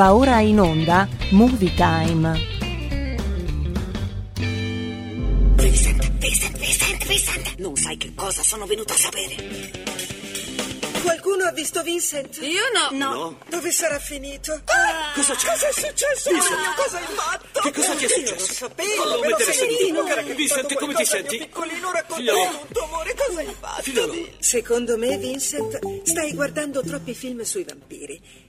Va ora in onda Movie Time. Vincent, Vincent, Vincent, Vincent! Non sai che cosa sono venuta a sapere. Qualcuno ha visto Vincent? Io no. No. Dove sarà finito? Ah, cosa c'è? Cosa è successo? Vincent. Mario, cosa hai fatto? Che cosa ti è successo? non lo sapevo. Fallo me lo mettere capitato Vincent, come ti senti? piccolino, raccontami tutto, amore. Cosa hai fatto? Figliolo. Secondo me, Vincent, stai guardando troppi film sui vampiri.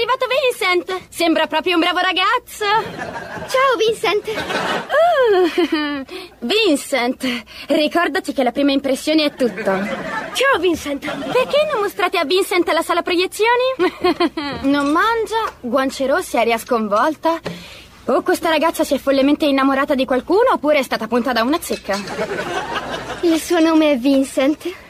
Arrivato Vincent! Sembra proprio un bravo ragazzo! Ciao Vincent! Oh, Vincent, ricordati che la prima impressione è tutto. Ciao Vincent! Perché non mostrate a Vincent la sala proiezioni? non mangia, guance rosse, aria sconvolta. O questa ragazza si è follemente innamorata di qualcuno oppure è stata punta da una zecca. Il suo nome è Vincent.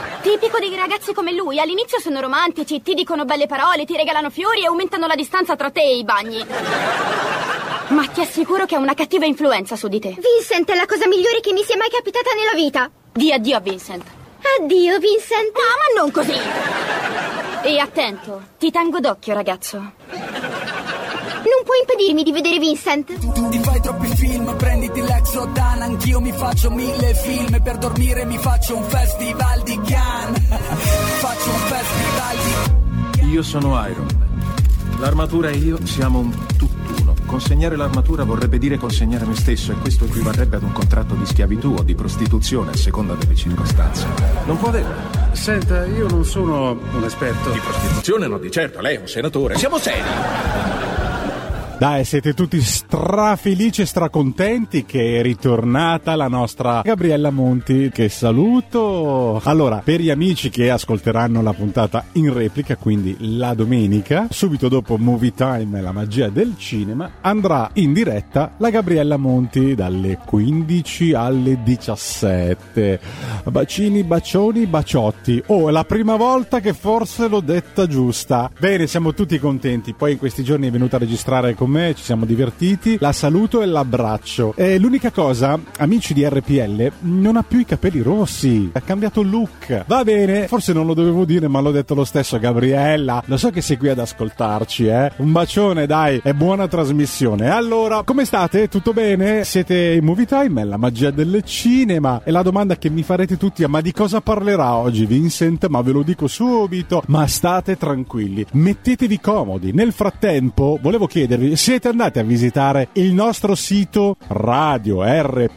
Tipico dei ragazzi come lui. All'inizio sono romantici, ti dicono belle parole, ti regalano fiori e aumentano la distanza tra te e i bagni. Ma ti assicuro che ha una cattiva influenza su di te. Vincent è la cosa migliore che mi sia mai capitata nella vita. Di addio a Vincent. Addio, Vincent. No, ma non così. E attento, ti tengo d'occhio, ragazzo. Non puoi impedirmi di vedere Vincent. Ti fai troppi film, prenditi l'Exodan Anch'io mi faccio mille film Per dormire mi faccio un festival Io sono Iron Man. L'armatura e io siamo un tutt'uno. Consegnare l'armatura vorrebbe dire consegnare me stesso e questo equivarrebbe ad un contratto di schiavitù o di prostituzione a seconda delle circostanze. Non può averlo. Senta, io non sono un esperto. Di prostituzione no, di certo, lei è un senatore. Siamo seri. Dai, siete tutti strafelici e stracontenti che è ritornata la nostra Gabriella Monti, che saluto. Allora, per gli amici che ascolteranno la puntata in replica, quindi la domenica, subito dopo Movie Time e la magia del cinema, andrà in diretta la Gabriella Monti dalle 15 alle 17. Bacini, bacioni, baciotti. Oh, è la prima volta che forse l'ho detta giusta. Bene, siamo tutti contenti. Poi in questi giorni è venuta a registrare con me, ci siamo divertiti. La saluto e l'abbraccio. E l'unica cosa, amici di RPL, non ha più i capelli rossi. Ha cambiato look. Va bene, forse non lo dovevo dire, ma l'ho detto lo stesso, Gabriella. Lo so che sei qui ad ascoltarci, eh. Un bacione, dai, e buona trasmissione. Allora, come state? Tutto bene? Siete in Movie Time? È la magia del cinema. E la domanda che mi farete tutti è: ma di cosa parlerà oggi Vincent? Ma ve lo dico subito. Ma state tranquilli, mettetevi comodi. Nel frattempo, volevo chiedervi: siete andati a visitare il nostro sito radio rpl.it?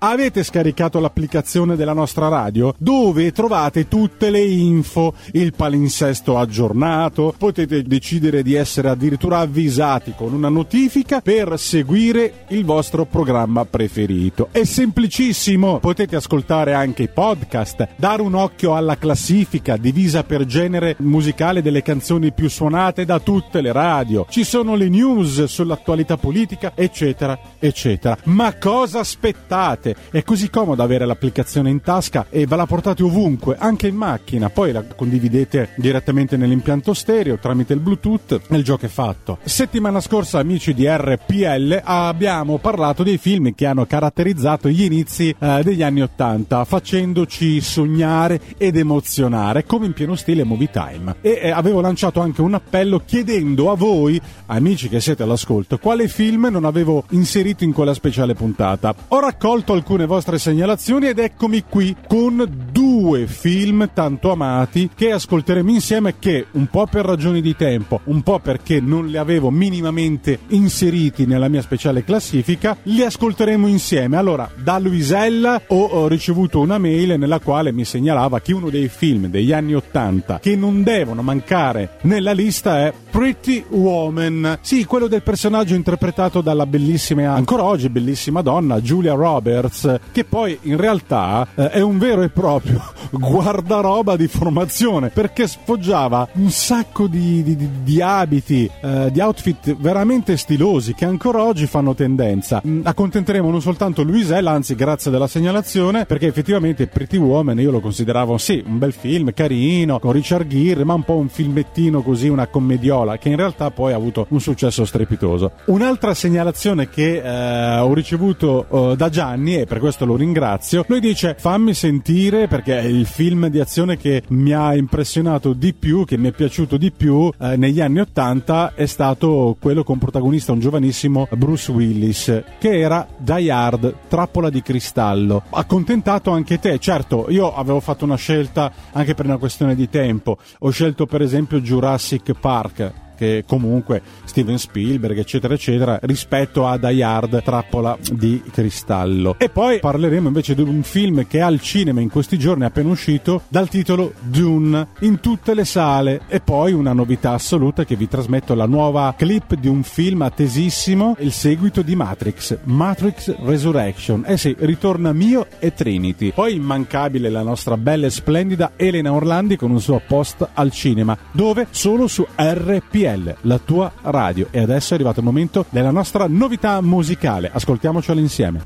Avete scaricato l'applicazione della nostra radio dove trovate tutte le info, il palinsesto aggiornato, potete decidere di essere addirittura avvisati con una notifica per seguire il vostro programma preferito. È semplicissimo, potete ascoltare anche i podcast, dare un occhio alla classifica divisa per genere musicale delle canzoni più suonate da tutte le radio. Ci sono le news sull'attualità politica, eccetera, eccetera. Ma cosa aspettate? È così comodo avere l'applicazione in tasca e ve la portate ovunque, anche in macchina. Poi la condividete direttamente nell'impianto stereo tramite il Bluetooth e il gioco è fatto. Settimana scorsa, amici di RPL, abbiamo parlato dei film che hanno caratterizzato gli inizi eh, degli anni Ottanta, facendoci sognare ed emozionare, come in pieno stile Movie Time. E eh, avevo lanciato anche un appello chiedendo a voi, amici che siete all'ascolto, quale film non avevo inserito in quella speciale puntata. Ho raccolto alcune vostre segnalazioni ed eccomi qui con due due film tanto amati che ascolteremo insieme che un po' per ragioni di tempo, un po' perché non li avevo minimamente inseriti nella mia speciale classifica, li ascolteremo insieme. Allora, da Luisella ho, ricevuto una mail nella quale mi segnalava che uno dei film degli anni 80 che non devono mancare nella lista è Pretty Woman. Sì, quello del personaggio interpretato dalla bellissima, ancora oggi bellissima donna, Julia Roberts, che poi in realtà eh, è un vero e proprio guardaroba di formazione perché sfoggiava un sacco di, di, di abiti, eh, di outfit veramente stilosi che ancora oggi fanno tendenza. Mm, accontenteremo non soltanto Luisella, anzi grazie della segnalazione, perché effettivamente Pretty Woman io lo consideravo sì, un bel film, carino, con Richard Gere, ma un po' un filmettino così, una commediola, che in realtà poi ha avuto un successo strepitoso. Un'altra segnalazione che eh, ho ricevuto eh, da Gianni, e per questo lo ringrazio, lui dice fammi sentire perché il film di azione che mi ha impressionato di più, che mi è piaciuto di più eh, negli anni Ottanta è stato quello con protagonista un giovanissimo Bruce Willis, che era Die Hard, Trappola di cristallo. Accontentato anche te, certo, io avevo fatto una scelta anche per una questione di tempo, ho scelto per esempio Jurassic Park che comunque Steven Spielberg, eccetera, eccetera, rispetto a Die Hard, Trappola di Cristallo. E poi parleremo invece di un film che è al cinema in questi giorni, appena uscito, dal titolo Dune, in tutte le sale. E poi una novità assoluta che vi trasmetto, la nuova clip di un film attesissimo, il seguito di Matrix, Matrix Resurrection. Eh sì, ritorna Mio e Trinity. Poi immancabile la nostra bella e splendida Elena Orlandi con un suo post al cinema, dove solo su RPL RPL, la tua radio. E adesso è arrivato il momento della nostra novità musicale. Ascoltiamocela insieme.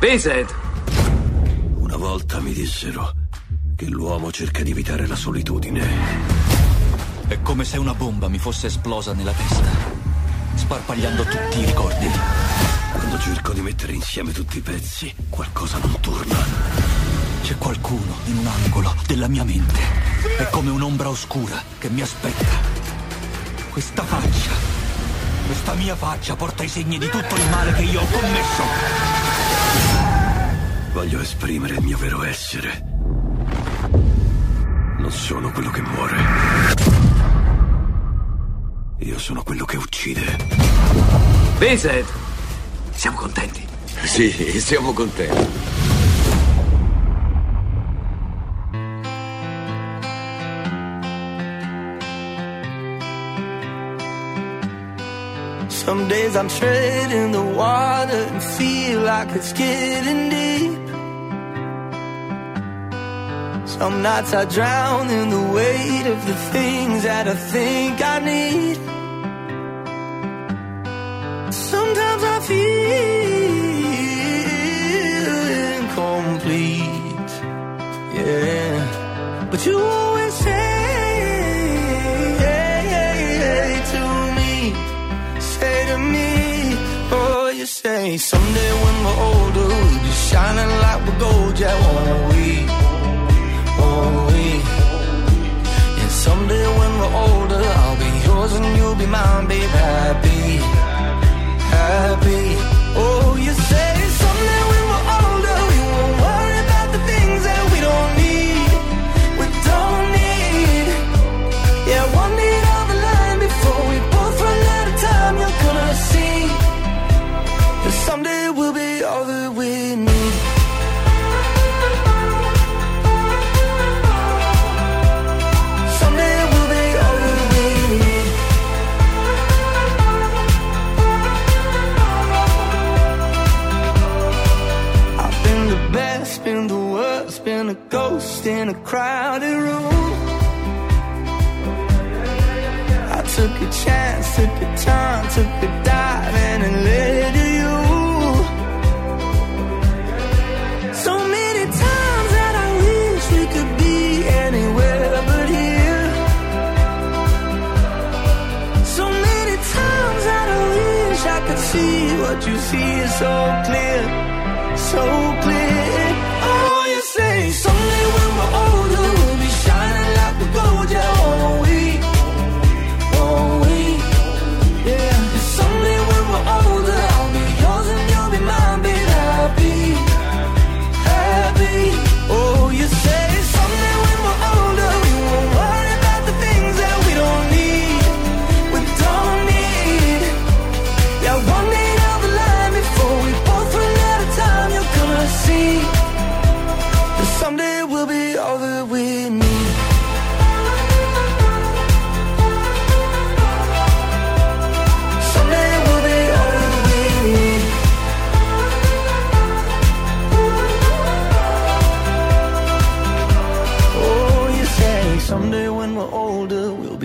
Vincent! Una volta mi dissero che l'uomo cerca di evitare la solitudine. È come se una bomba mi fosse esplosa nella testa, sparpagliando tutti i ricordi. Quando cerco di mettere insieme tutti i pezzi, qualcosa non torna. C'è qualcuno in un angolo della mia mente. È come un'ombra oscura che mi aspetta questa faccia, questa mia faccia porta i segni di tutto il male che io ho commesso. Voglio esprimere il mio vero essere. Non sono quello che muore. Io sono quello che uccide. Vincent! Siamo contenti? Sì, siamo contenti. Some days I'm treading the water and feel like it's getting deep. Some nights I drown in the weight of the things that I think I need. Say someday when we're older, we'll be shining like we're gold, yeah, won't we? Won't we? And someday when we're older, I'll be yours and you'll be mine, babe, happy, happy.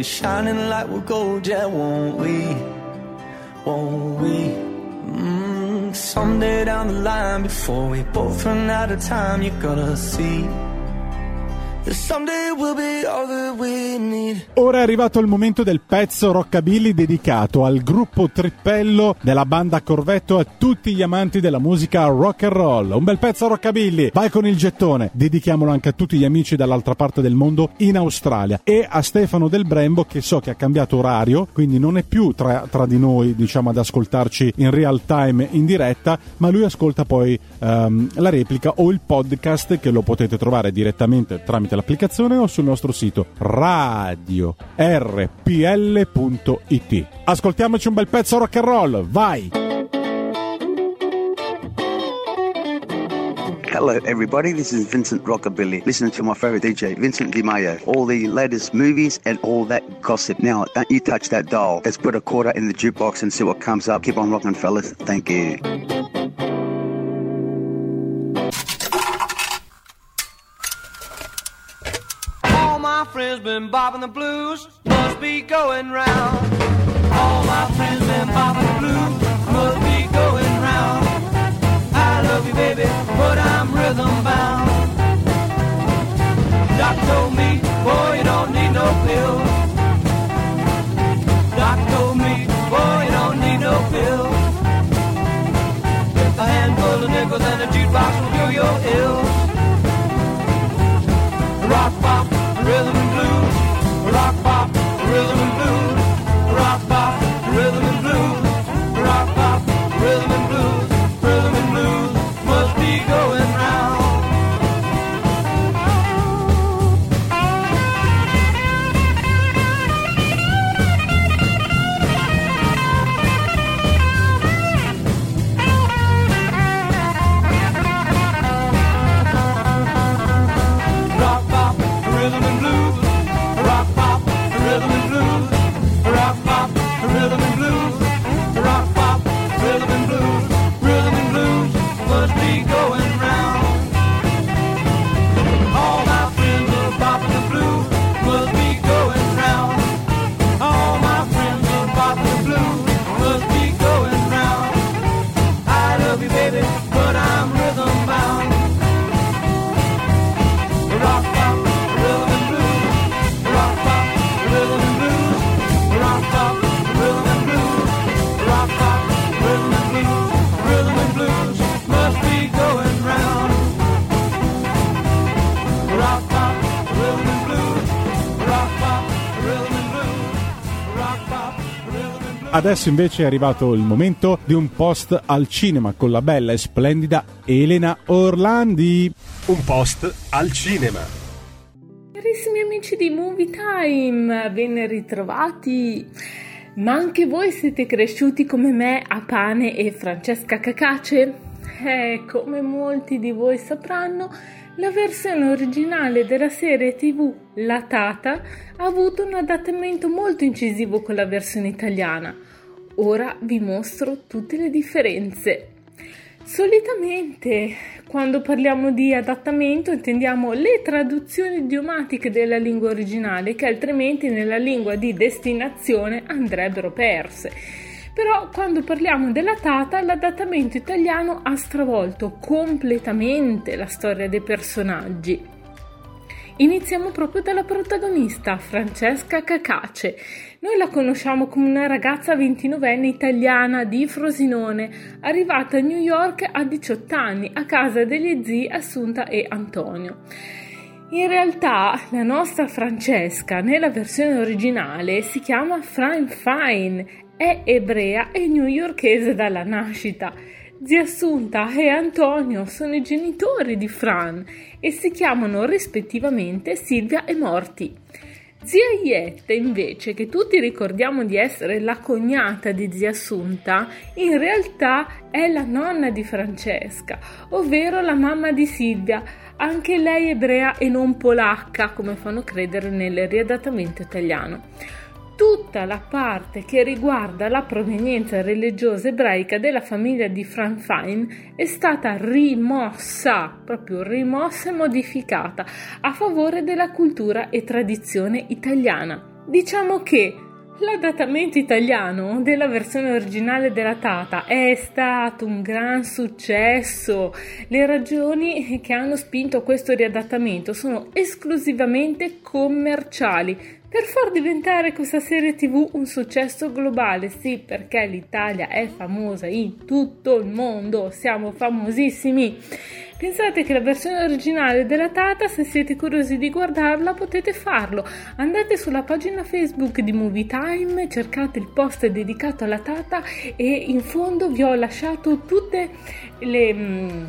Be shining like we're gold, yeah, won't we? Won't we? Mm, someday down the line, before we both run out of time, you're gonna see. Ora è arrivato il momento del pezzo rockabilly dedicato al gruppo Trippello della banda Corvetto a tutti gli amanti della musica rock and roll. Un bel pezzo rockabilly, vai con il gettone. Dedichiamolo anche a tutti gli amici dall'altra parte del mondo in Australia e a Stefano del Brembo che so che ha cambiato orario, quindi non è più tra, tra di noi, diciamo, ad ascoltarci in real time in diretta, ma lui ascolta poi ehm, la replica o il podcast che lo potete trovare direttamente tramite l'applicazione o sul nostro sito radio rpl.it. Ascoltiamoci un bel pezzo rock and roll, vai! Hello, everybody. This is Vincent Rockabilly. Listening to my favorite DJ, Vincent Di Maio. All the latest movies and all that gossip. Now, don't you touch that dial. Let's put a quarter in the jukebox and see what comes up. Keep on rocking, fellas. Thank you. My friends been bobbing the blues, must be going round. All my friends been bopping the blues, must be going round. I love you, baby, but I'm rhythm bound. Doc told me, boy, you don't need no pills. Doc told me, boy, you don't need no pills. Adesso invece è arrivato il momento di un post al cinema con la bella e splendida Elena Orlandi. Un post al cinema. Carissimi amici di Movie Time, ben ritrovati. Ma anche voi siete cresciuti come me a pane e Francesca Cacace? Eh, come molti di voi sapranno, la versione originale della serie TV La Tata ha avuto un adattamento molto incisivo con la versione italiana. Ora vi mostro tutte le differenze. Solitamente, quando parliamo di adattamento, intendiamo le traduzioni idiomatiche della lingua originale che altrimenti nella lingua di destinazione andrebbero perse. Però quando parliamo della Tata, l'adattamento italiano ha stravolto completamente la storia dei personaggi. Iniziamo proprio dalla protagonista, Francesca Cacace. Noi la conosciamo come una ragazza 29enne italiana di Frosinone, arrivata a New York a 18 anni, a casa degli zii Assunta e Antonio. In realtà la nostra Francesca nella versione originale si chiama Fran Fine, è ebrea e newyorkese dalla nascita. Zia Assunta e Antonio sono i genitori di Fran e si chiamano rispettivamente Silvia e Morti. Zia Iette, invece, che tutti ricordiamo di essere la cognata di zia Assunta, in realtà è la nonna di Francesca, ovvero la mamma di Silvia, anche lei ebrea e non polacca, come fanno credere nel riadattamento italiano tutta la parte che riguarda la provenienza religiosa ebraica della famiglia di Fran Fine è stata rimossa, proprio rimossa e modificata a favore della cultura e tradizione italiana. Diciamo che L'adattamento italiano della versione originale della Tata è stato un gran successo. Le ragioni che hanno spinto a questo riadattamento sono esclusivamente commerciali per far diventare questa serie tv un successo globale. Sì, perché l'Italia è famosa in tutto il mondo, siamo famosissimi. Pensate che la versione originale della Tata, se siete curiosi di guardarla, potete farlo. Andate sulla pagina Facebook di Movie Time, cercate il post dedicato alla Tata e in fondo vi ho lasciato tutte le mm,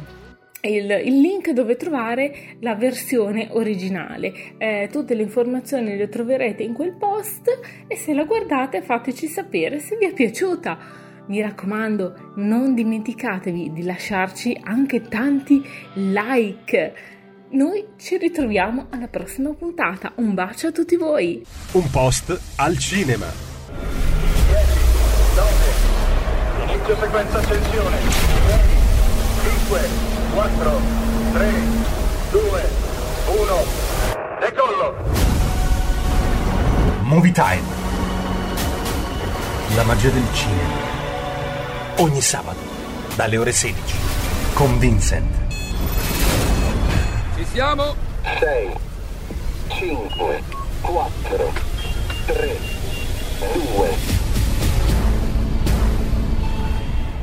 il, il, link dove trovare la versione originale. Eh, tutte le informazioni le troverete in quel post e se la guardate fateci sapere se vi è piaciuta. Mi raccomando, non dimenticatevi di lasciarci anche tanti like. Noi ci ritroviamo alla prossima puntata. Un bacio a tutti voi. Un post al cinema. 10, 9, inizio sequenza accensione. 5, 4, 3, 2, 1, decollo. Movie Time. La magia del cinema. Ogni sabato, dalle ore 16, con Vincent. Ci siamo? 6, 5, 4, 3, 2.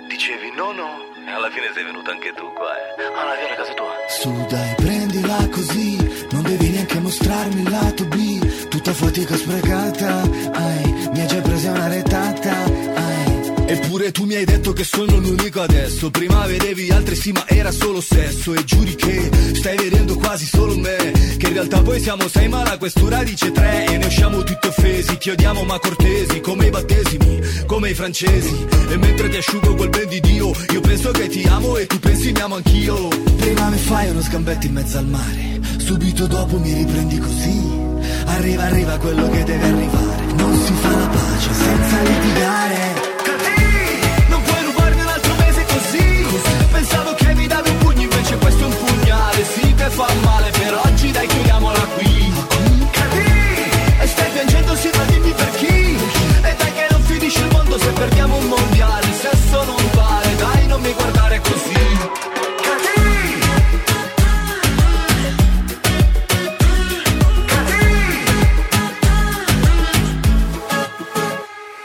Dicevi no, no. Alla fine sei venuto anche tu qua, eh. Ah, la vera casa tua. Su dai, prendila così, non devi neanche mostrarmi il lato B. Tutta fatica sprecata, Eppure tu mi hai detto che sono l'unico adesso. Prima vedevi altri sì ma era solo sesso. E giuri che stai vedendo quasi solo me. Che in realtà poi siamo sei ma la questura dice tre. E ne usciamo tutti offesi Ti odiamo ma cortesi Come i battesimi, come i francesi. E mentre ti asciugo quel ben di Dio Io penso che ti amo e tu pensi mi amo anch'io. Prima mi fai uno scambetto in mezzo al mare. Subito dopo mi riprendi così. Arriva, arriva quello che deve arrivare. Non si fa la pace senza litigare fa male per oggi dai chiudiamola qui. Cadì E stai piangendo sì ma dimmi per chi. E dai che non finisce il mondo se perdiamo un mondiale Il sesso non vale dai non mi guardare così.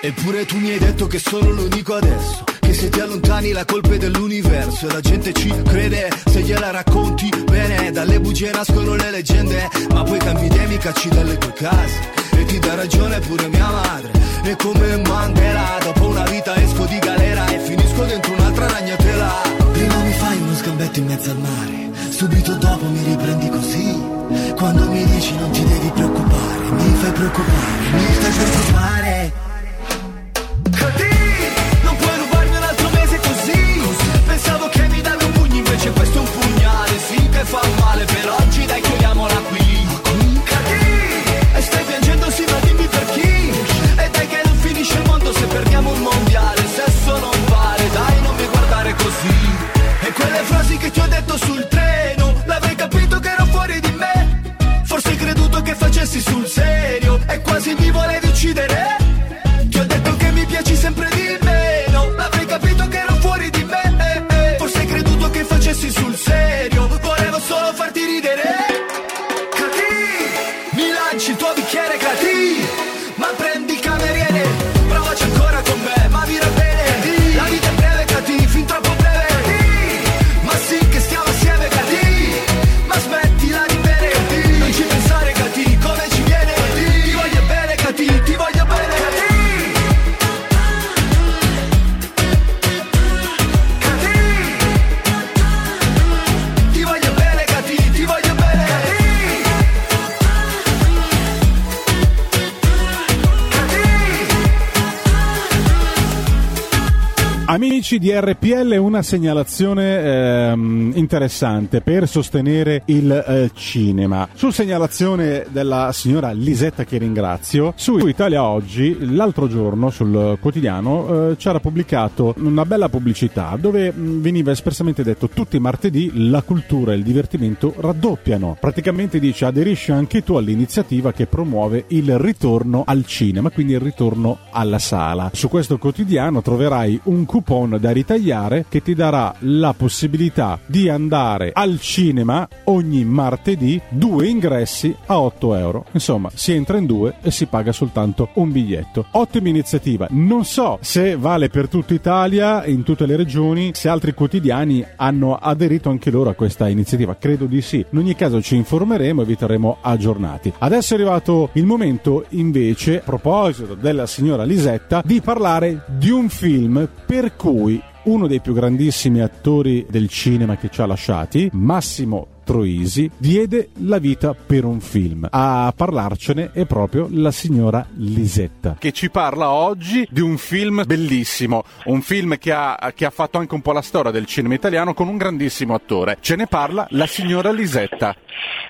Eppure tu mi hai detto che sono l'unico adesso se ti allontani la colpa è dell'universo E la gente ci crede se gliela racconti bene Dalle bugie nascono le leggende Ma poi cambi idea e mi cacci dalle tue case E ti dà ragione pure mia madre. E come Mandela Dopo una vita esco di galera E finisco dentro un'altra ragnatela. Prima mi fai uno scambetto in mezzo al mare Subito dopo mi riprendi così. Quando mi dici non ti devi preoccupare Mi fai preoccupare, mi fai preoccupare che fa male per Amici di RPL, una segnalazione ehm, interessante per sostenere il eh, cinema. Su segnalazione della signora Lisetta che ringrazio, su Italia Oggi l'altro giorno sul quotidiano eh, c'era pubblicato una bella pubblicità dove mh, veniva espressamente detto tutti i martedì la cultura e il divertimento raddoppiano. Praticamente dice aderisci anche tu all'iniziativa che promuove il ritorno al cinema, quindi il ritorno alla sala. Su questo quotidiano troverai un coupon da ritagliare che ti darà la possibilità di andare al cinema ogni martedì, due ingressi a 8 euro. Insomma, si entra in due e si paga soltanto un biglietto. Ottima iniziativa. Non so se vale per tutta Italia, in tutte le regioni, se altri quotidiani hanno aderito anche loro a questa iniziativa. Credo di sì. In ogni caso ci informeremo e vi terremo aggiornati. Adesso è arrivato il momento invece, a proposito della signora Lisetta, di parlare di un film per cui uno dei più grandissimi attori del cinema che ci ha lasciati, Massimo Troisi, diede la vita per un film. A parlarcene è proprio la signora Lisetta, che ci parla oggi di un film bellissimo, un film che ha, che ha fatto anche un po' la storia del cinema italiano con un grandissimo attore. Ce ne parla la signora Lisetta.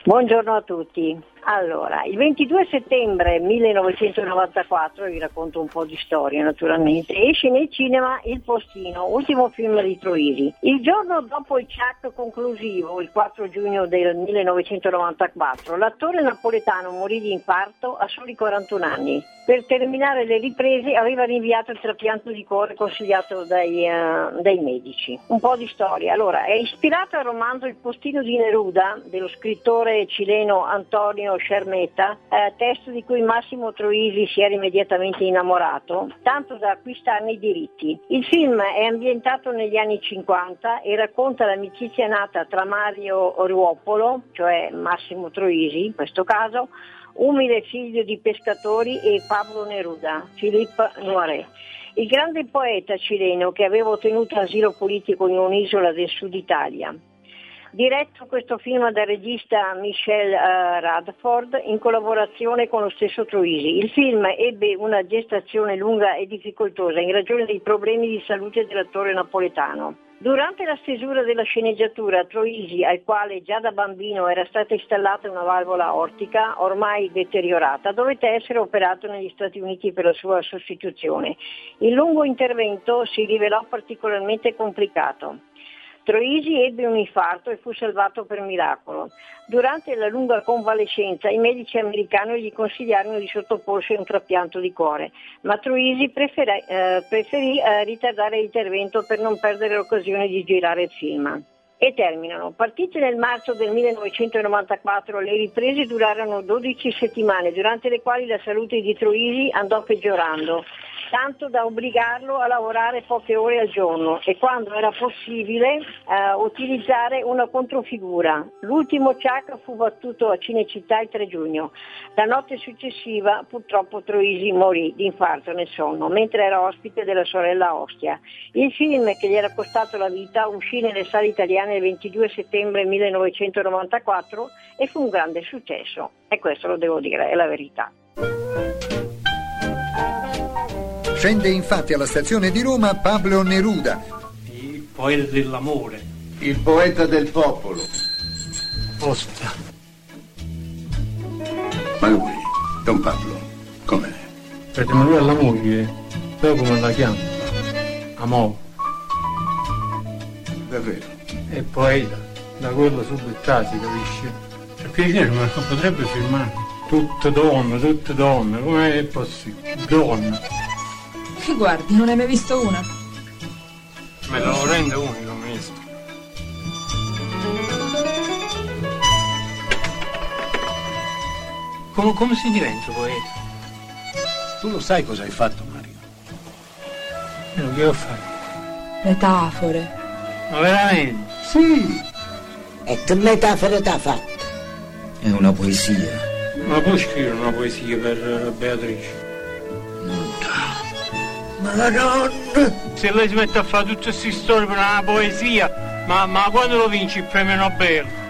Buongiorno a tutti. Allora, il 22 settembre 1994, vi racconto un po' di storia naturalmente, esce nel cinema Il Postino, ultimo film di Troisi. Il giorno dopo il ciak conclusivo, il 4 giugno del 1994, l'attore napoletano morì di infarto a soli 41 anni. Per terminare le riprese aveva rinviato il trapianto di cuore consigliato dai, uh, dai medici. Un po' di storia. Allora, è ispirato al romanzo Il Postino di Neruda dello scrittore cileno Antonio Scermetta, eh, testo di cui Massimo Troisi si era immediatamente innamorato, tanto da acquistarne i diritti. Il film è ambientato negli anni 50 e racconta l'amicizia nata tra Mario Ruopolo, cioè Massimo Troisi in questo caso, umile figlio di pescatori, e Pablo Neruda, Philippe Noiret. Il grande poeta cileno che aveva ottenuto asilo politico in un'isola del sud Italia. Diretto questo film dal regista Michel uh, Radford in collaborazione con lo stesso Troisi. Il film ebbe una gestazione lunga e difficoltosa in ragione dei problemi di salute dell'attore napoletano. Durante la stesura della sceneggiatura, Troisi, al quale già da bambino era stata installata una valvola ortica ormai deteriorata, dovette essere operato negli Stati Uniti per la sua sostituzione. Il lungo intervento si rivelò particolarmente complicato. Troisi ebbe un infarto e fu salvato per miracolo. Durante la lunga convalescenza i medici americani gli consigliarono di sottoporsi a un trapianto di cuore, ma Troisi preferì, eh, preferì eh, ritardare l'intervento per non perdere l'occasione di girare il film. E terminano. Partite nel marzo del 1994, le riprese durarono 12 settimane, durante le quali la salute di Troisi andò peggiorando tanto da obbligarlo a lavorare poche ore al giorno e quando era possibile eh, utilizzare una controfigura. L'ultimo Ciak fu battuto a Cinecittà il 3 giugno. La notte successiva purtroppo Troisi morì di infarto nel sonno mentre era ospite della sorella Ostia. Il film che gli era costato la vita uscì nelle sale italiane il 22 settembre 1994 e fu un grande successo e questo lo devo dire, è la verità. Scende infatti alla stazione di Roma Pablo Neruda. Il poeta dell'amore. Il poeta del popolo. Ostia. Ma lui, Don Pablo, com'è? Perché lui è la moglie. Sai come la chiama? Amore. Davvero? È poeta. Da quello subito si capisce. Per piacere, ma non potrebbe firmare. Tutte donne, tutte donne, com'è possibile? Donna. Che guardi, non hai mai visto una? Me lo rende unico, ministro. Come, come si diventa poeta? Tu lo sai cosa hai fatto, Mario? Io che ho fatto? Metafore. Ma veramente? Sì. E che metafore t'ha fatto? È una poesia. Ma puoi scrivere una poesia per Beatrice? Madonna! Se lei si mette a fare tutte queste storie per una poesia, ma, ma quando lo vinci il premio Nobel?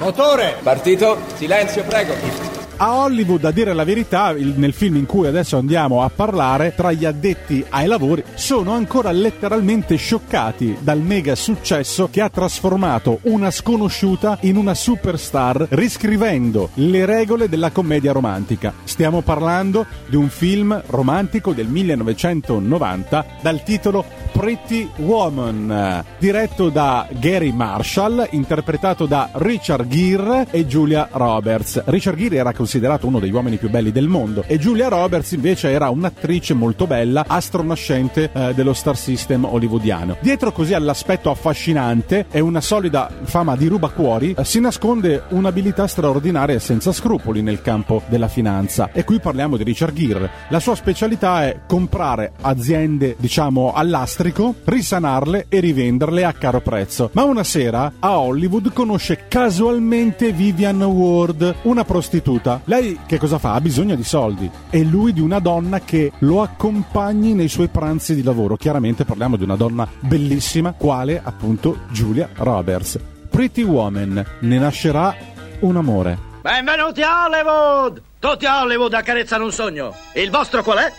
Motore! Partito. Silenzio, prego. A Hollywood, a dire la verità, il- nel film in cui adesso andiamo a parlare, tra gli addetti ai lavori, sono ancora letteralmente scioccati dal mega successo che ha trasformato una sconosciuta in una superstar, riscrivendo le regole della commedia romantica. Stiamo parlando di un film romantico del 1990 dal titolo Pretty Woman, diretto da Gary Marshall, interpretato da Richard Gere e Julia Roberts. Richard Gere era considerato uno degli uomini più belli del mondo e Julia Roberts invece era un'attrice molto bella, astronascente eh, dello star system hollywoodiano. Dietro così all'aspetto affascinante e una solida fama di rubacuori eh, si nasconde un'abilità straordinaria e senza scrupoli nel campo della finanza. E qui parliamo di Richard Gere. La sua specialità è comprare aziende, diciamo, all'astrico, risanarle e rivenderle a caro prezzo. Ma una sera a Hollywood conosce casualmente Vivian Ward, una prostituta. Lei che cosa fa? Ha bisogno di soldi e lui di una donna che lo accompagni nei suoi pranzi di lavoro. Chiaramente parliamo di una donna bellissima, quale appunto Julia Roberts. Pretty Woman, ne nascerà un amore. Benvenuti a Hollywood! Tutti a Hollywood accarezzano un sogno. Il vostro qual è?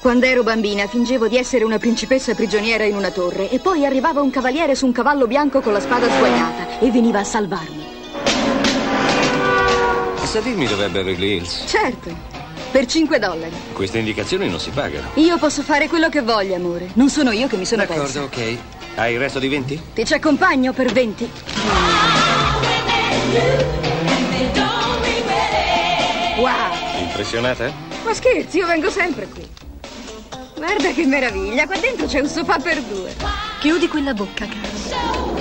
Quando ero bambina fingevo di essere una principessa prigioniera in una torre e poi arrivava un cavaliere su un cavallo bianco con la spada sguainata e veniva a salvarmi. Sa dirmi dov'è Beverly Hills? Certo, per 5 dollari. Queste indicazioni non si pagano. Io posso fare quello che voglio, amore. Non sono io che mi sono D'accordo, persa. ok. Hai il resto di 20? Ti ci accompagno per 20. Wow, Impressionata? ma scherzi, io vengo sempre qui. Guarda che meraviglia, qua dentro c'è un sofà per due. Chiudi quella bocca, caro.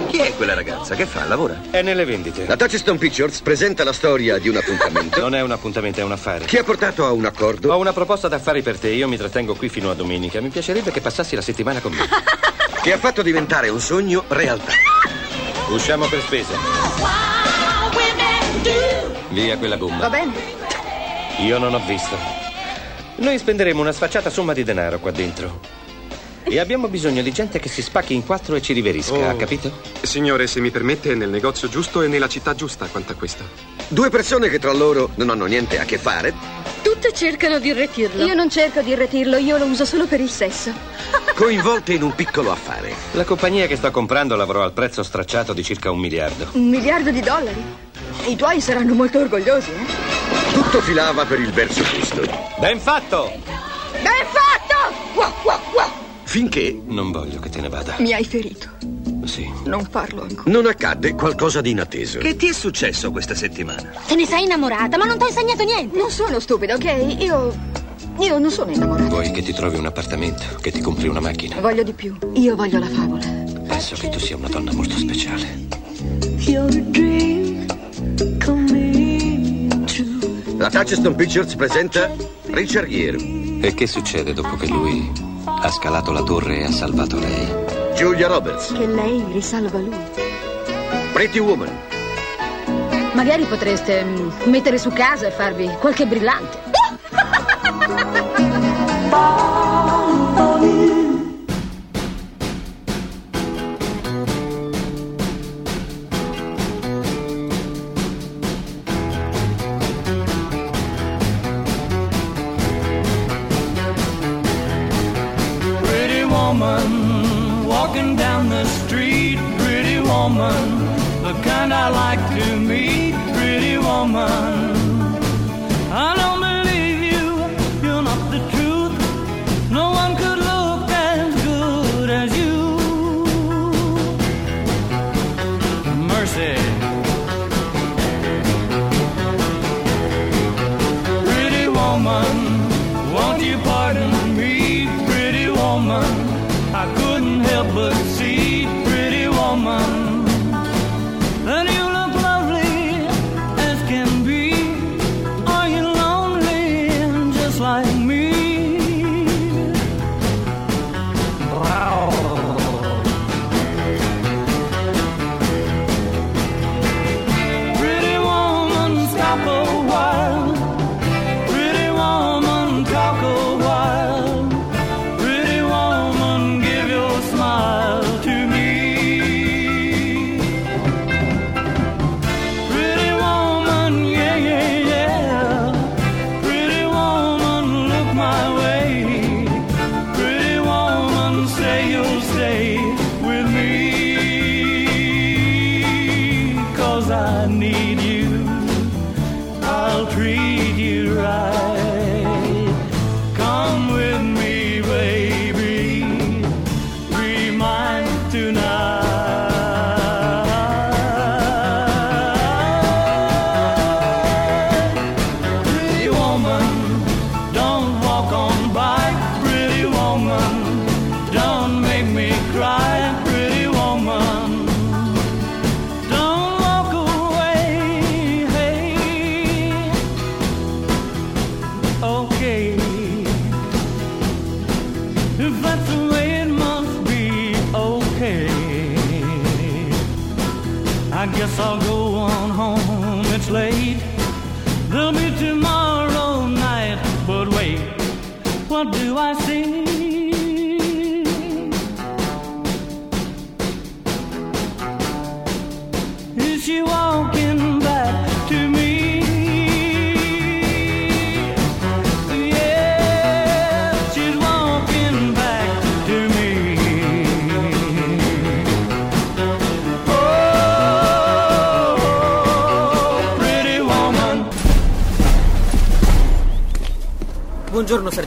Chi è quella ragazza? Che fa? Lavora? È nelle vendite. La Touchstone Pictures presenta la storia di un appuntamento. Non è un appuntamento, è un affare. Chi ha portato a un accordo? Ho una proposta d'affari per te. Io mi trattengo qui fino a domenica. Mi piacerebbe che passassi la settimana con me. Che ha fatto diventare un sogno realtà. Usciamo per spese. Via quella gomma. Va bene? Io non ho visto. Noi spenderemo una sfacciata somma di denaro qua dentro. E abbiamo bisogno di gente che si spacchi in quattro e ci riverisca, Oh. ha capito? Signore, se mi permette, è nel negozio giusto e nella città giusta quanto a questo. Due persone che tra loro non hanno niente a che fare. Tutte cercano di irretirlo. Io non cerco di irretirlo, io lo uso solo per il sesso. Coinvolte in un piccolo affare. La compagnia che sto comprando lavorò al prezzo stracciato di circa un miliardo. Un miliardo di dollari? I tuoi saranno molto orgogliosi, eh? Tutto filava per il verso giusto. Ben fatto! Ben fatto! Wow, wow, wow! Finché Non voglio che te ne vada. Mi hai ferito. Sì. Non parlo ancora. non accadde qualcosa di inatteso. Che ti è successo questa settimana? Te ne sei innamorata, ma non ti ho insegnato niente. Non sono stupida, ok? Io. Io non sono innamorata. Vuoi che ti trovi un appartamento, che ti compri una macchina? Voglio di più. Io voglio la favola. Penso che tu sia una donna molto speciale. La Touchstone Pictures presenta Richard Gere, E che succede dopo che lui ha scalato la torre e ha salvato lei? Julia Roberts, Che lei risalva lui. Pretty Woman, Magari potreste mm, mettere su casa e farvi qualche brillante.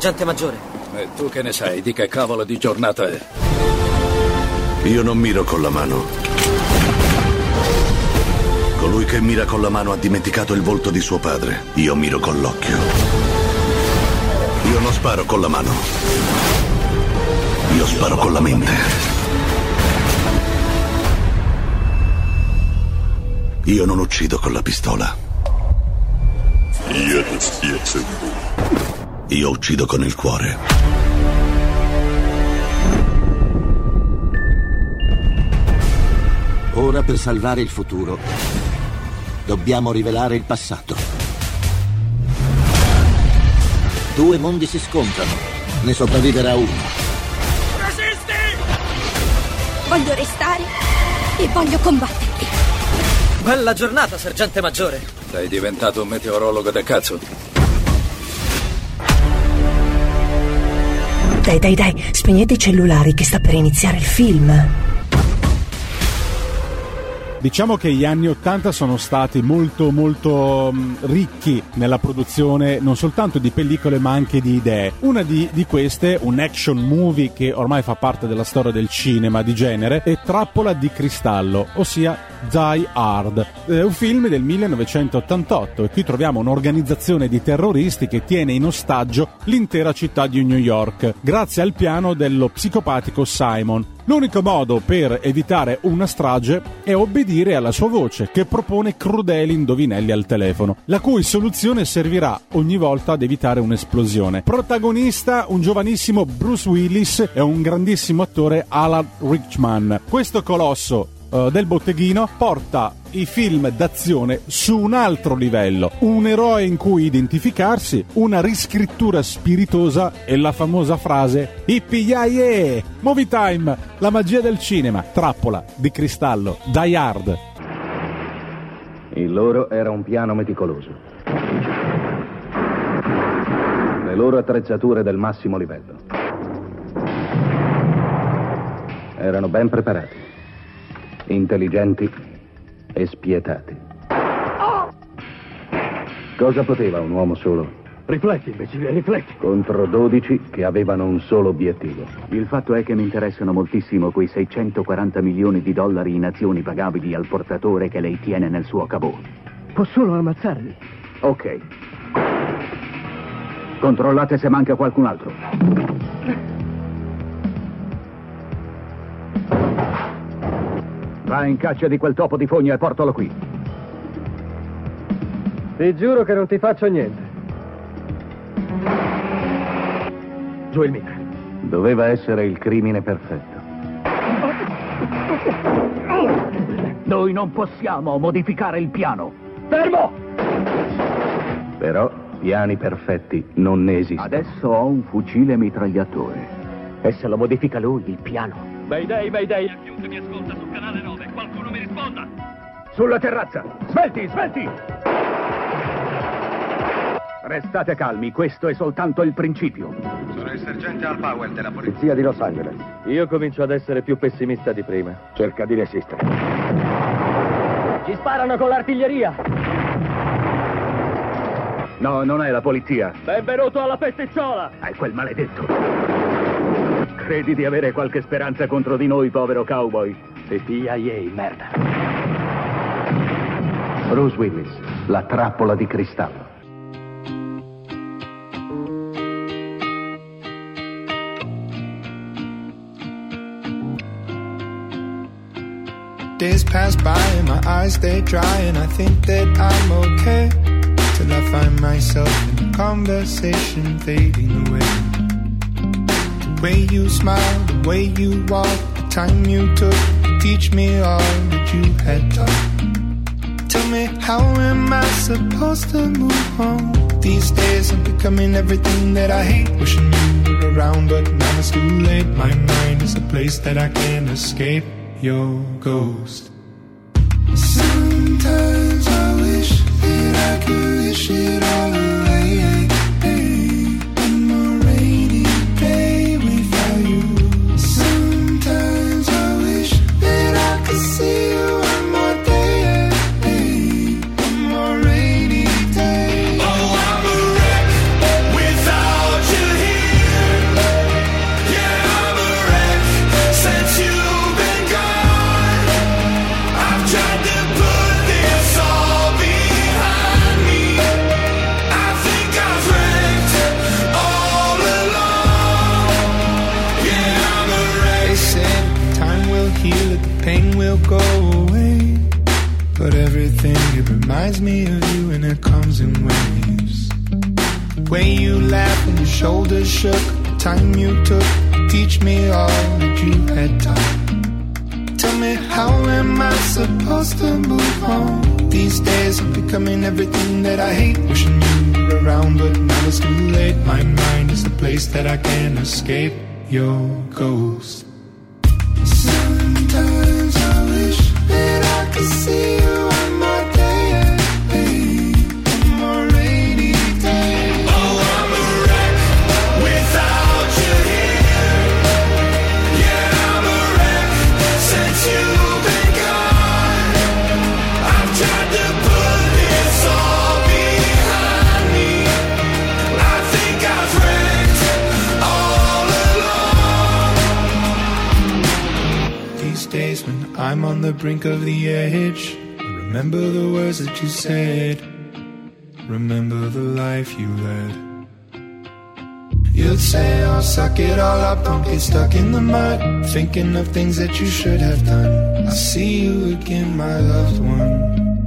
sergente maggiore. E tu che ne sai di che cavolo di giornata è? Io non miro con la mano. Colui che mira con la mano ha dimenticato il volto di suo padre. Io miro con l'occhio. Io non sparo con la mano. Io sparo con la mente. Io non uccido con la pistola. Io uccido con il cuore. Ora per salvare il futuro dobbiamo rivelare il passato. Due mondi si scontrano, ne sopravviverà uno. Voglio restare e voglio combatterti. Bella giornata, sergente maggiore. Sei diventato un meteorologo da cazzo. Dai, dai, dai, spegnete i cellulari che sta per iniziare il film. Diciamo che gli anni Ottanta sono stati molto molto mh, ricchi nella produzione non soltanto di pellicole ma anche di idee. Una di, di queste, un action movie che ormai fa parte della storia del cinema di genere, è Trappola di cristallo, ossia Die Hard. È un film del 1988 e qui troviamo un'organizzazione di terroristi che tiene in ostaggio l'intera città di New York grazie al piano dello psicopatico Simon. L'unico modo per evitare una strage è obbedire alla sua voce, che propone crudeli indovinelli al telefono, la cui soluzione servirà ogni volta ad evitare un'esplosione. Protagonista un giovanissimo Bruce Willis e un grandissimo attore Alan Richman. Questo colosso eh, del botteghino porta i film d'azione su un altro livello, un eroe in cui identificarsi, una riscrittura spiritosa e la famosa frase Yippee Movie time, la magia del cinema, trappola di cristallo, Die Hard. Il loro era un piano meticoloso. Le loro attrezzature del massimo livello. Erano ben preparati, intelligenti e spietati. Cosa poteva un uomo solo Rifletti, imbecille, rifletti. contro 12 che avevano un solo obiettivo? Il fatto è che mi interessano moltissimo quei 640 milioni di dollari in azioni pagabili al portatore che lei tiene nel suo cabò. Può solo ammazzarli. Ok. Controllate se manca qualcun altro. Va in caccia di quel topo di fogna e portalo qui. Ti giuro che non ti faccio niente. Giù il mitra. Doveva essere il crimine perfetto. Noi non possiamo modificare il piano. Fermo! Però piani perfetti non ne esistono. Adesso ho un fucile mitragliatore. E se lo modifica lui, il piano. Mayday, Mayday, a chiunque mi ascolta sul canale 9, risponda! Sulla terrazza! Svelti, svelti! Restate calmi, questo è soltanto il principio. Sono il sergente Al Powell della polizia. Polizia di Los Angeles. Io comincio ad essere più pessimista di prima. Cerca di resistere. Ci sparano con l'artiglieria! No, non è la polizia. Benvenuto alla festicciola! È quel maledetto. Credi di avere qualche speranza contro di noi, povero cowboy? E CIA, merda. Bruce Willis, la trappola di cristallo. Days pass by and my eyes stay dry and I think that I'm okay till I find myself in conversation fading away. The way you smile, the way you walk, the time you took teach me all that you had taught. Tell me, how am I supposed to move on? These days I'm becoming everything that I hate. Wishing you were around, but now it's too late. My mind is a place that I can't escape. Your ghost. Sometimes I wish that I could wish it all away. Shoulders shook, the time you took to teach me all that you had taught. Tell me, how am I supposed to move on? These days I'm becoming everything that I hate. Wishing you were around, but now it's too late. My mind is the place that I can't escape. Your ghost. The brink of the edge, remember the words that you said. Remember the life you led. You'd say, I'll suck it all up, don't get stuck in the mud. Thinking of things that you should have done. I'll see you again, my loved one.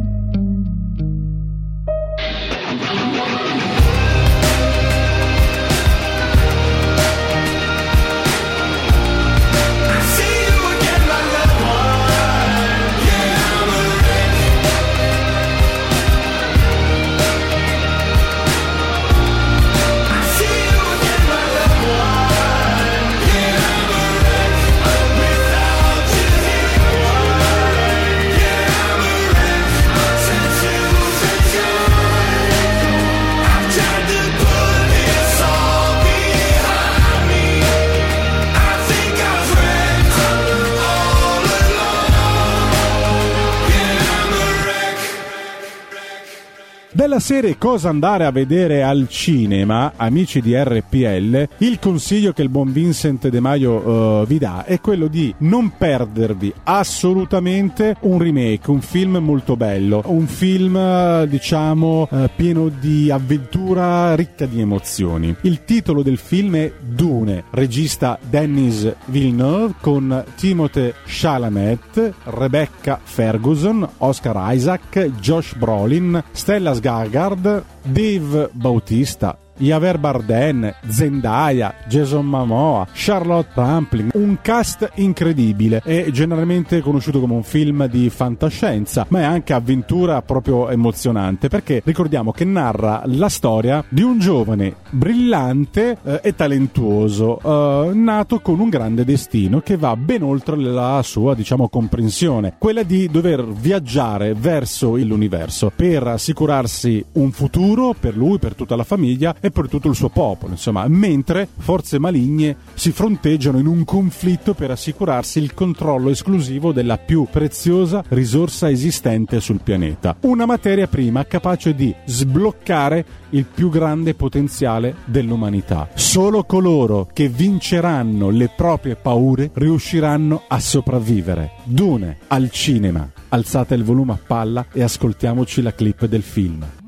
Della serie Cosa andare a vedere al cinema, amici di RPL, il consiglio che il buon Vincent De Maio eh, vi dà è quello di non perdervi assolutamente un remake, un film molto bello, un film eh, diciamo eh, pieno di avventura, ricca di emozioni. Il titolo del film è Dune, regista Dennis Villeneuve con Timothée Chalamet, Rebecca Ferguson, Oscar Isaac, Josh Brolin, Stella Skarsgård, Dave Bautista, Javier Bardem, Zendaya, Jason Momoa, Charlotte Rampling, un cast incredibile. È generalmente conosciuto come un film di fantascienza, ma è anche avventura proprio emozionante perché ricordiamo che narra la storia di un giovane brillante eh, e talentuoso, eh, nato con un grande destino che va ben oltre la sua, diciamo, comprensione, quella di dover viaggiare verso l'universo per assicurarsi un futuro per lui, per tutta la famiglia e per tutto il suo popolo, insomma, mentre forze maligne si fronteggiano in un conflitto per assicurarsi il controllo esclusivo della più preziosa risorsa esistente sul pianeta, una materia prima capace di sbloccare il più grande potenziale dell'umanità. Solo coloro che vinceranno le proprie paure riusciranno a sopravvivere. Dune al cinema. Alzate il volume a palla e ascoltiamoci la clip del film.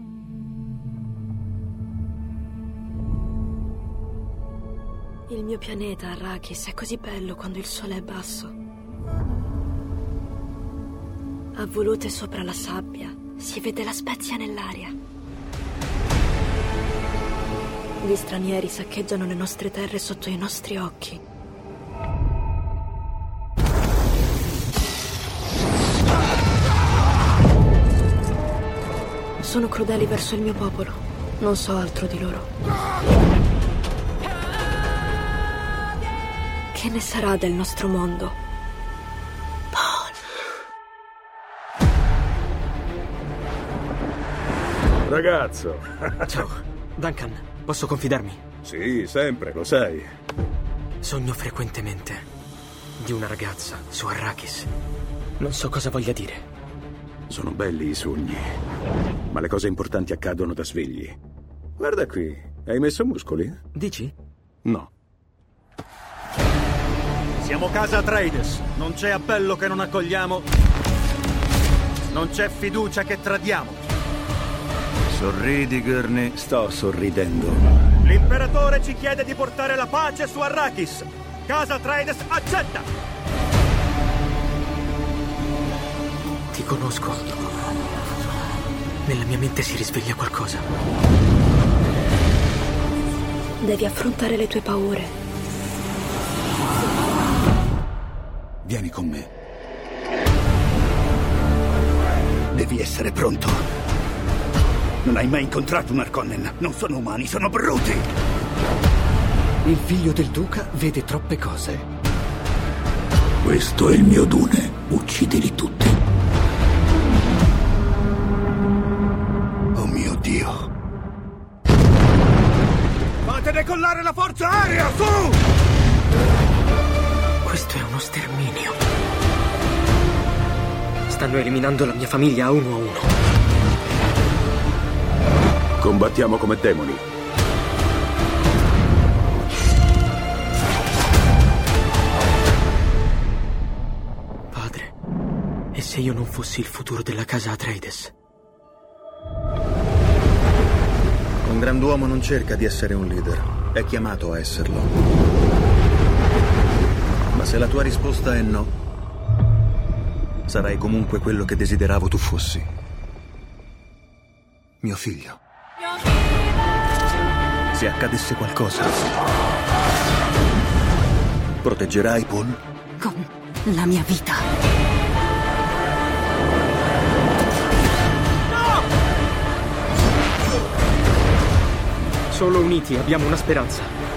Pianeta, Arrakis, è così bello quando il sole è basso. A volute sopra la sabbia si vede la spezia nell'aria. Gli stranieri saccheggiano le nostre terre sotto i nostri occhi. Sono crudeli verso il mio popolo. Non so altro di loro. Che ne sarà del nostro mondo? Ragazzo. Ciao. Duncan, posso confidarmi? Sì, sempre, lo sai. Sogno frequentemente di una ragazza su Arrakis. Non so cosa voglia dire. Sono belli i sogni, ma le cose importanti accadono da svegli. Guarda qui, hai messo muscoli? Dici? No. Siamo casa Atreides. Non c'è appello che non accogliamo. Non c'è fiducia che tradiamo. Sorridi, Gurney. Sto sorridendo. L'imperatore ci chiede di portare la pace su Arrakis. Casa Atreides accetta. Ti conosco. Nella mia mente si risveglia qualcosa. Devi affrontare le tue paure. Vieni con me. Devi essere pronto. Non hai mai incontrato un Arconnen. Non sono umani, sono bruti. Il figlio del duca vede troppe cose. Questo è il mio Dune. Uccidili tutti. Oh mio Dio. Fate decollare la forza aerea, su! Stanno eliminando la mia famiglia a uno a uno. Combattiamo come demoni. Padre, e se io non fossi il futuro della casa Atreides? Un grand'uomo non cerca di essere un leader, è chiamato a esserlo. Ma se la tua risposta è no, sarai comunque quello che desideravo tu fossi. Mio figlio. Se accadesse qualcosa, proteggerai Paul? Con la mia vita. Solo uniti abbiamo una speranza.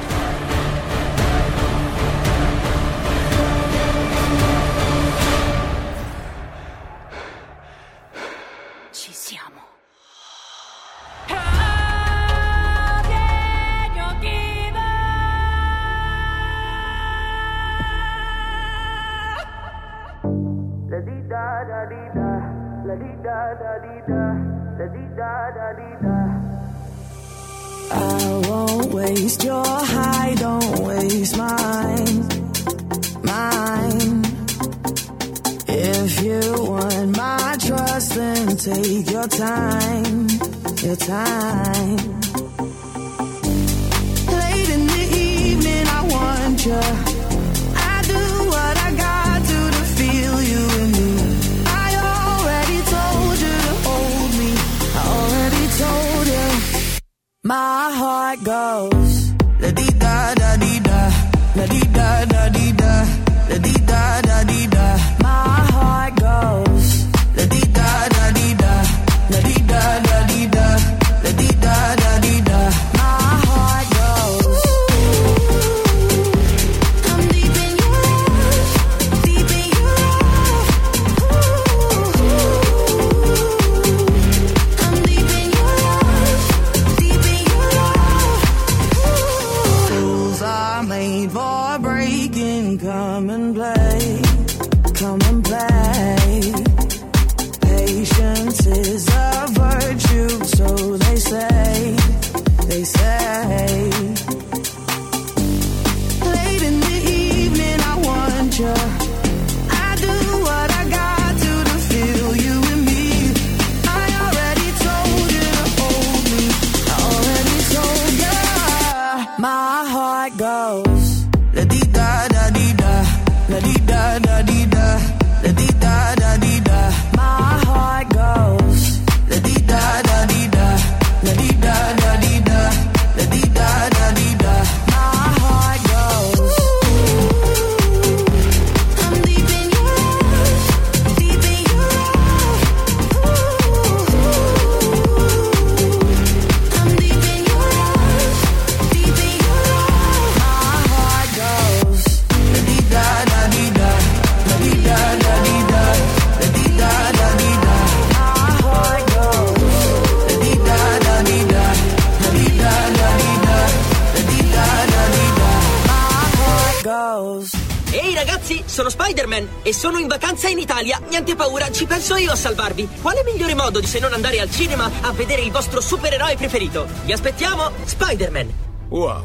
Time. E sono in vacanza in Italia. Niente paura, ci penso io a salvarvi. Quale migliore modo di se non andare al cinema a vedere il vostro supereroe preferito? Vi aspettiamo, Spider-Man. Wow.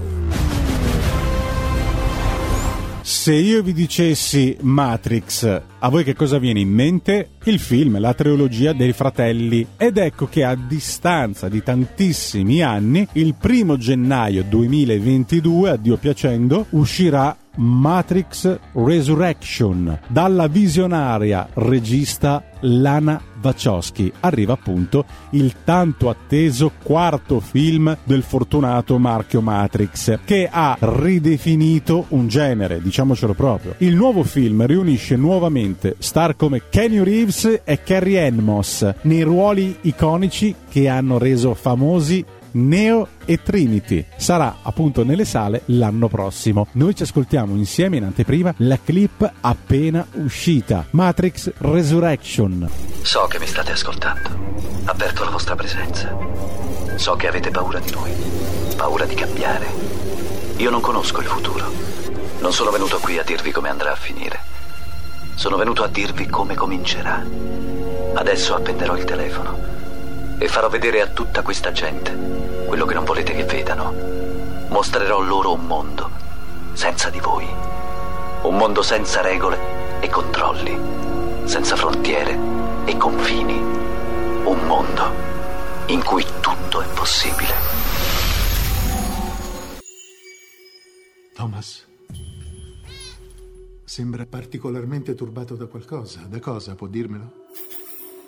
Se io vi dicessi Matrix, a voi che cosa viene in mente? Il film, la trilogia dei fratelli. Ed ecco che a distanza di tantissimi anni, il primo gennaio 2022, a Dio piacendo, uscirà Matrix Resurrection dalla visionaria regista Lana Wachowski. Arriva appunto il tanto atteso quarto film del fortunato marchio Matrix che ha ridefinito un genere, diciamocelo proprio. Il nuovo film riunisce nuovamente star come Kenny Reeves e Carrie Ann Moss nei ruoli iconici che hanno reso famosi Neo e Trinity. Sarà appunto nelle sale l'anno prossimo. Noi ci ascoltiamo insieme in anteprima la clip appena uscita, Matrix Resurrection. So che mi state ascoltando. Avverto la vostra presenza. So che avete paura di noi, paura di cambiare. Io non conosco il futuro. Non sono venuto qui a dirvi come andrà a finire. Sono venuto a dirvi come comincerà. Adesso appenderò il telefono e farò vedere a tutta questa gente quello che non volete che vedano. Mostrerò loro un mondo senza di voi. Un mondo senza regole e controlli, senza frontiere e confini. Un mondo in cui tutto è possibile. Thomas, sembra particolarmente turbato da qualcosa. Da cosa? Può dirmelo?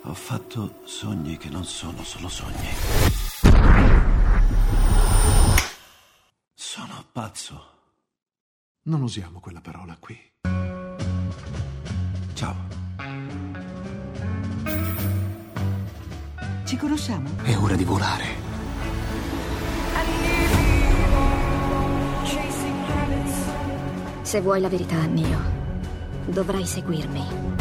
Ho fatto sogni che non sono solo sogni. Sono pazzo. Non usiamo quella parola qui. Ciao. Ci conosciamo? È ora di volare. Se vuoi la verità, Neo, dovrai seguirmi.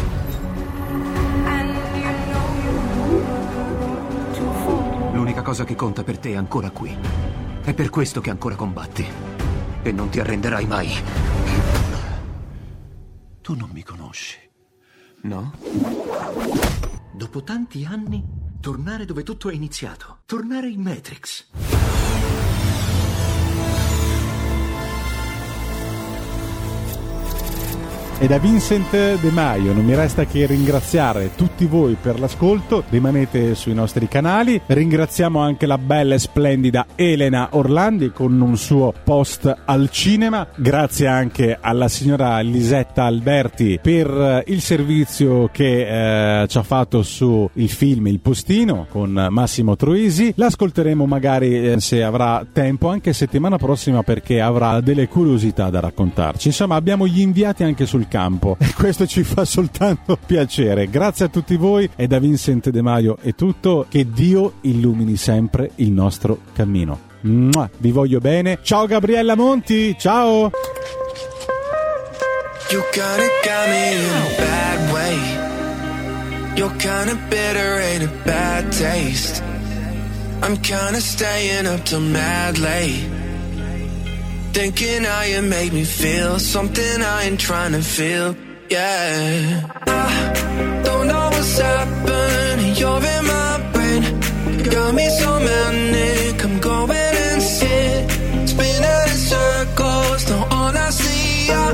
Cosa che conta per te è ancora qui. È per questo che ancora combatti. E non ti arrenderai mai. Tu non mi conosci. No? Dopo tanti anni, tornare dove tutto è iniziato. Tornare in Matrix. E da Vincent De Maio non mi resta che ringraziare tutti voi per l'ascolto, rimanete sui nostri canali, ringraziamo anche la bella e splendida Elena Orlandi con un suo post al cinema, grazie anche alla signora Lisetta Alberti per il servizio che eh, ci ha fatto su il film Il Postino con Massimo Troisi, l'ascolteremo magari eh, se avrà tempo anche settimana prossima perché avrà delle curiosità da raccontarci, insomma abbiamo gli inviati anche sul campo e questo ci fa soltanto piacere. Grazie a tutti voi e da Vincent De Maio è tutto. Che Dio illumini sempre il nostro cammino. Mua, vi voglio bene. Ciao Gabriella Monti, ciao. You're kinda bitter, ain't a bad taste. I'm kinda staying up till mad late. Thinking how you make me feel something I ain't trying to feel. Yeah. I don't know what's happening. You're in my brain. Got me so manic. I'm going insane. Spinning in circles. Now all I see are